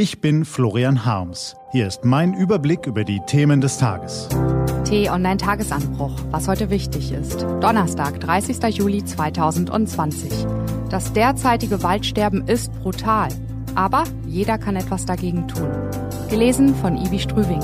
Ich bin Florian Harms. Hier ist mein Überblick über die Themen des Tages. T-Online-Tagesanbruch, was heute wichtig ist. Donnerstag, 30. Juli 2020. Das derzeitige Waldsterben ist brutal. Aber jeder kann etwas dagegen tun. Gelesen von Ibi Strüving.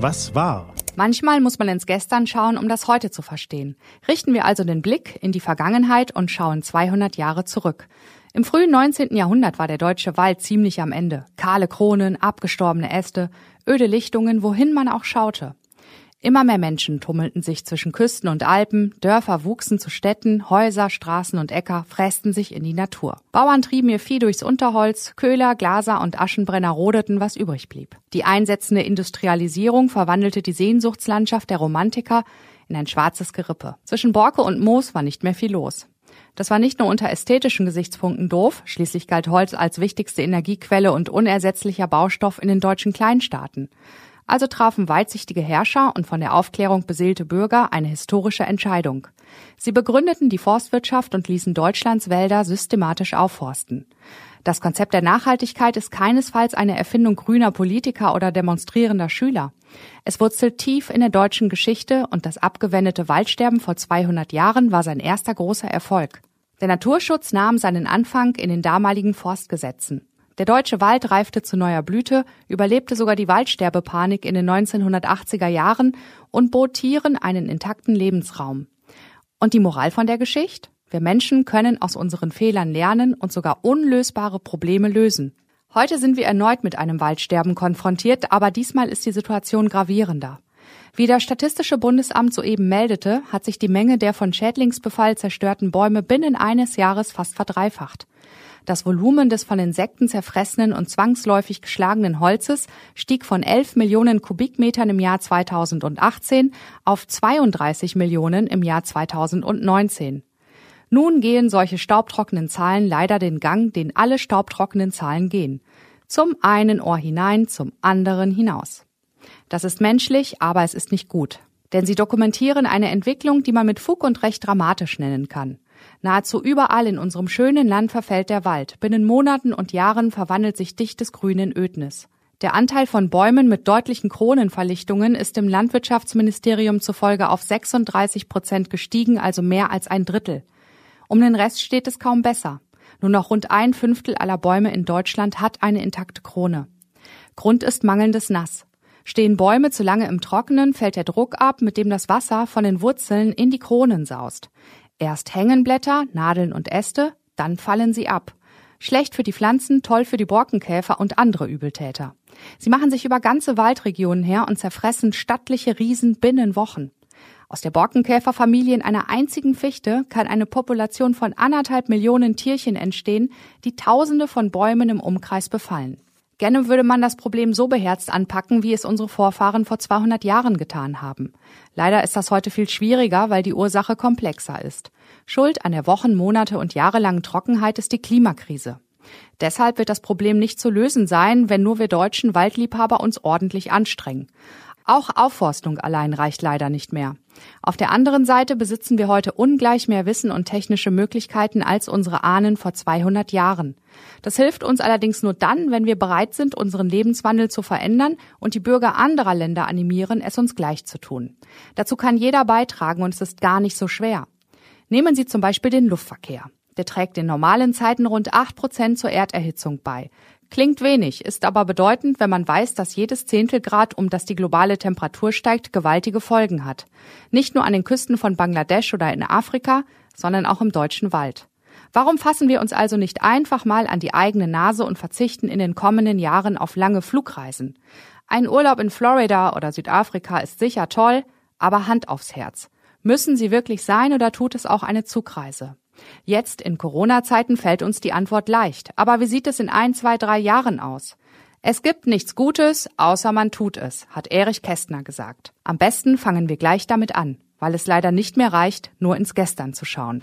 Was war? Manchmal muss man ins Gestern schauen, um das Heute zu verstehen. Richten wir also den Blick in die Vergangenheit und schauen 200 Jahre zurück. Im frühen 19. Jahrhundert war der deutsche Wald ziemlich am Ende. Kahle Kronen, abgestorbene Äste, öde Lichtungen, wohin man auch schaute. Immer mehr Menschen tummelten sich zwischen Küsten und Alpen, Dörfer wuchsen zu Städten, Häuser, Straßen und Äcker frästen sich in die Natur. Bauern trieben ihr Vieh durchs Unterholz, Köhler, Glaser und Aschenbrenner rodeten, was übrig blieb. Die einsetzende Industrialisierung verwandelte die Sehnsuchtslandschaft der Romantiker in ein schwarzes Gerippe. Zwischen Borke und Moos war nicht mehr viel los. Das war nicht nur unter ästhetischen Gesichtspunkten doof, schließlich galt Holz als wichtigste Energiequelle und unersetzlicher Baustoff in den deutschen Kleinstaaten. Also trafen weitsichtige Herrscher und von der Aufklärung beseelte Bürger eine historische Entscheidung. Sie begründeten die Forstwirtschaft und ließen Deutschlands Wälder systematisch aufforsten. Das Konzept der Nachhaltigkeit ist keinesfalls eine Erfindung grüner Politiker oder demonstrierender Schüler. Es wurzelt tief in der deutschen Geschichte und das abgewendete Waldsterben vor 200 Jahren war sein erster großer Erfolg. Der Naturschutz nahm seinen Anfang in den damaligen Forstgesetzen. Der deutsche Wald reifte zu neuer Blüte, überlebte sogar die Waldsterbepanik in den 1980er Jahren und bot Tieren einen intakten Lebensraum. Und die Moral von der Geschichte? Wir Menschen können aus unseren Fehlern lernen und sogar unlösbare Probleme lösen. Heute sind wir erneut mit einem Waldsterben konfrontiert, aber diesmal ist die Situation gravierender. Wie das Statistische Bundesamt soeben meldete, hat sich die Menge der von Schädlingsbefall zerstörten Bäume binnen eines Jahres fast verdreifacht. Das Volumen des von Insekten zerfressenen und zwangsläufig geschlagenen Holzes stieg von 11 Millionen Kubikmetern im Jahr 2018 auf 32 Millionen im Jahr 2019. Nun gehen solche staubtrockenen Zahlen leider den Gang, den alle staubtrockenen Zahlen gehen. Zum einen Ohr hinein, zum anderen hinaus. Das ist menschlich, aber es ist nicht gut. Denn sie dokumentieren eine Entwicklung, die man mit Fug und Recht dramatisch nennen kann. Nahezu überall in unserem schönen Land verfällt der Wald. Binnen Monaten und Jahren verwandelt sich dichtes Grün in Ödnis. Der Anteil von Bäumen mit deutlichen Kronenverlichtungen ist im Landwirtschaftsministerium zufolge auf 36 Prozent gestiegen, also mehr als ein Drittel. Um den Rest steht es kaum besser. Nur noch rund ein Fünftel aller Bäume in Deutschland hat eine intakte Krone. Grund ist mangelndes Nass. Stehen Bäume zu lange im Trockenen, fällt der Druck ab, mit dem das Wasser von den Wurzeln in die Kronen saust. Erst hängen Blätter, Nadeln und Äste, dann fallen sie ab. Schlecht für die Pflanzen, toll für die Borkenkäfer und andere Übeltäter. Sie machen sich über ganze Waldregionen her und zerfressen stattliche Riesen binnen Wochen. Aus der Borkenkäferfamilie in einer einzigen Fichte kann eine Population von anderthalb Millionen Tierchen entstehen, die Tausende von Bäumen im Umkreis befallen. Gerne würde man das Problem so beherzt anpacken, wie es unsere Vorfahren vor 200 Jahren getan haben. Leider ist das heute viel schwieriger, weil die Ursache komplexer ist. Schuld an der Wochen-, Monate und jahrelangen Trockenheit ist die Klimakrise. Deshalb wird das Problem nicht zu lösen sein, wenn nur wir deutschen Waldliebhaber uns ordentlich anstrengen. Auch Aufforstung allein reicht leider nicht mehr. Auf der anderen Seite besitzen wir heute ungleich mehr Wissen und technische Möglichkeiten als unsere Ahnen vor 200 Jahren. Das hilft uns allerdings nur dann, wenn wir bereit sind, unseren Lebenswandel zu verändern und die Bürger anderer Länder animieren, es uns gleich zu tun. Dazu kann jeder beitragen und es ist gar nicht so schwer. Nehmen Sie zum Beispiel den Luftverkehr. Der trägt in normalen Zeiten rund acht Prozent zur Erderhitzung bei. Klingt wenig, ist aber bedeutend, wenn man weiß, dass jedes Zehntelgrad, um das die globale Temperatur steigt, gewaltige Folgen hat. Nicht nur an den Küsten von Bangladesch oder in Afrika, sondern auch im deutschen Wald. Warum fassen wir uns also nicht einfach mal an die eigene Nase und verzichten in den kommenden Jahren auf lange Flugreisen? Ein Urlaub in Florida oder Südafrika ist sicher toll, aber Hand aufs Herz. Müssen sie wirklich sein oder tut es auch eine Zugreise? Jetzt in Corona-Zeiten fällt uns die Antwort leicht. Aber wie sieht es in ein, zwei, drei Jahren aus? Es gibt nichts Gutes, außer man tut es, hat Erich Kästner gesagt. Am besten fangen wir gleich damit an, weil es leider nicht mehr reicht, nur ins Gestern zu schauen.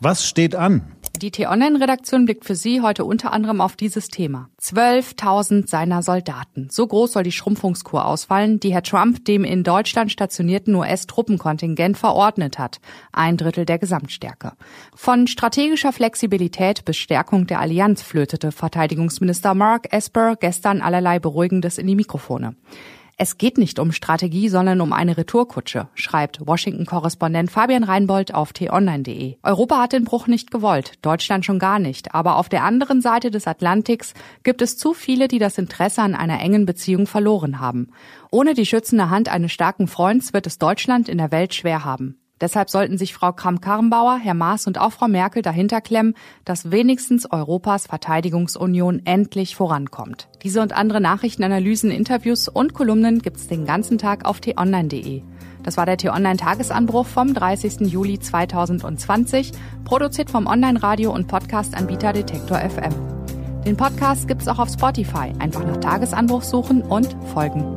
Was steht an? Die T-Online-Redaktion blickt für Sie heute unter anderem auf dieses Thema. 12.000 seiner Soldaten. So groß soll die Schrumpfungskur ausfallen, die Herr Trump dem in Deutschland stationierten US-Truppenkontingent verordnet hat. Ein Drittel der Gesamtstärke. Von strategischer Flexibilität bis Stärkung der Allianz flötete Verteidigungsminister Mark Esper gestern allerlei Beruhigendes in die Mikrofone. Es geht nicht um Strategie, sondern um eine Retourkutsche, schreibt Washington-Korrespondent Fabian Reinbold auf t-online.de. Europa hat den Bruch nicht gewollt, Deutschland schon gar nicht. Aber auf der anderen Seite des Atlantiks gibt es zu viele, die das Interesse an einer engen Beziehung verloren haben. Ohne die schützende Hand eines starken Freunds wird es Deutschland in der Welt schwer haben. Deshalb sollten sich Frau Kramp-Karrenbauer, Herr Maas und auch Frau Merkel dahinter klemmen, dass wenigstens Europas Verteidigungsunion endlich vorankommt. Diese und andere Nachrichtenanalysen, Interviews und Kolumnen gibt's den ganzen Tag auf t-online.de. Das war der T-Online-Tagesanbruch vom 30. Juli 2020, produziert vom Online-Radio- und Podcast-Anbieter Detektor FM. Den Podcast gibt's auch auf Spotify. Einfach nach Tagesanbruch suchen und folgen.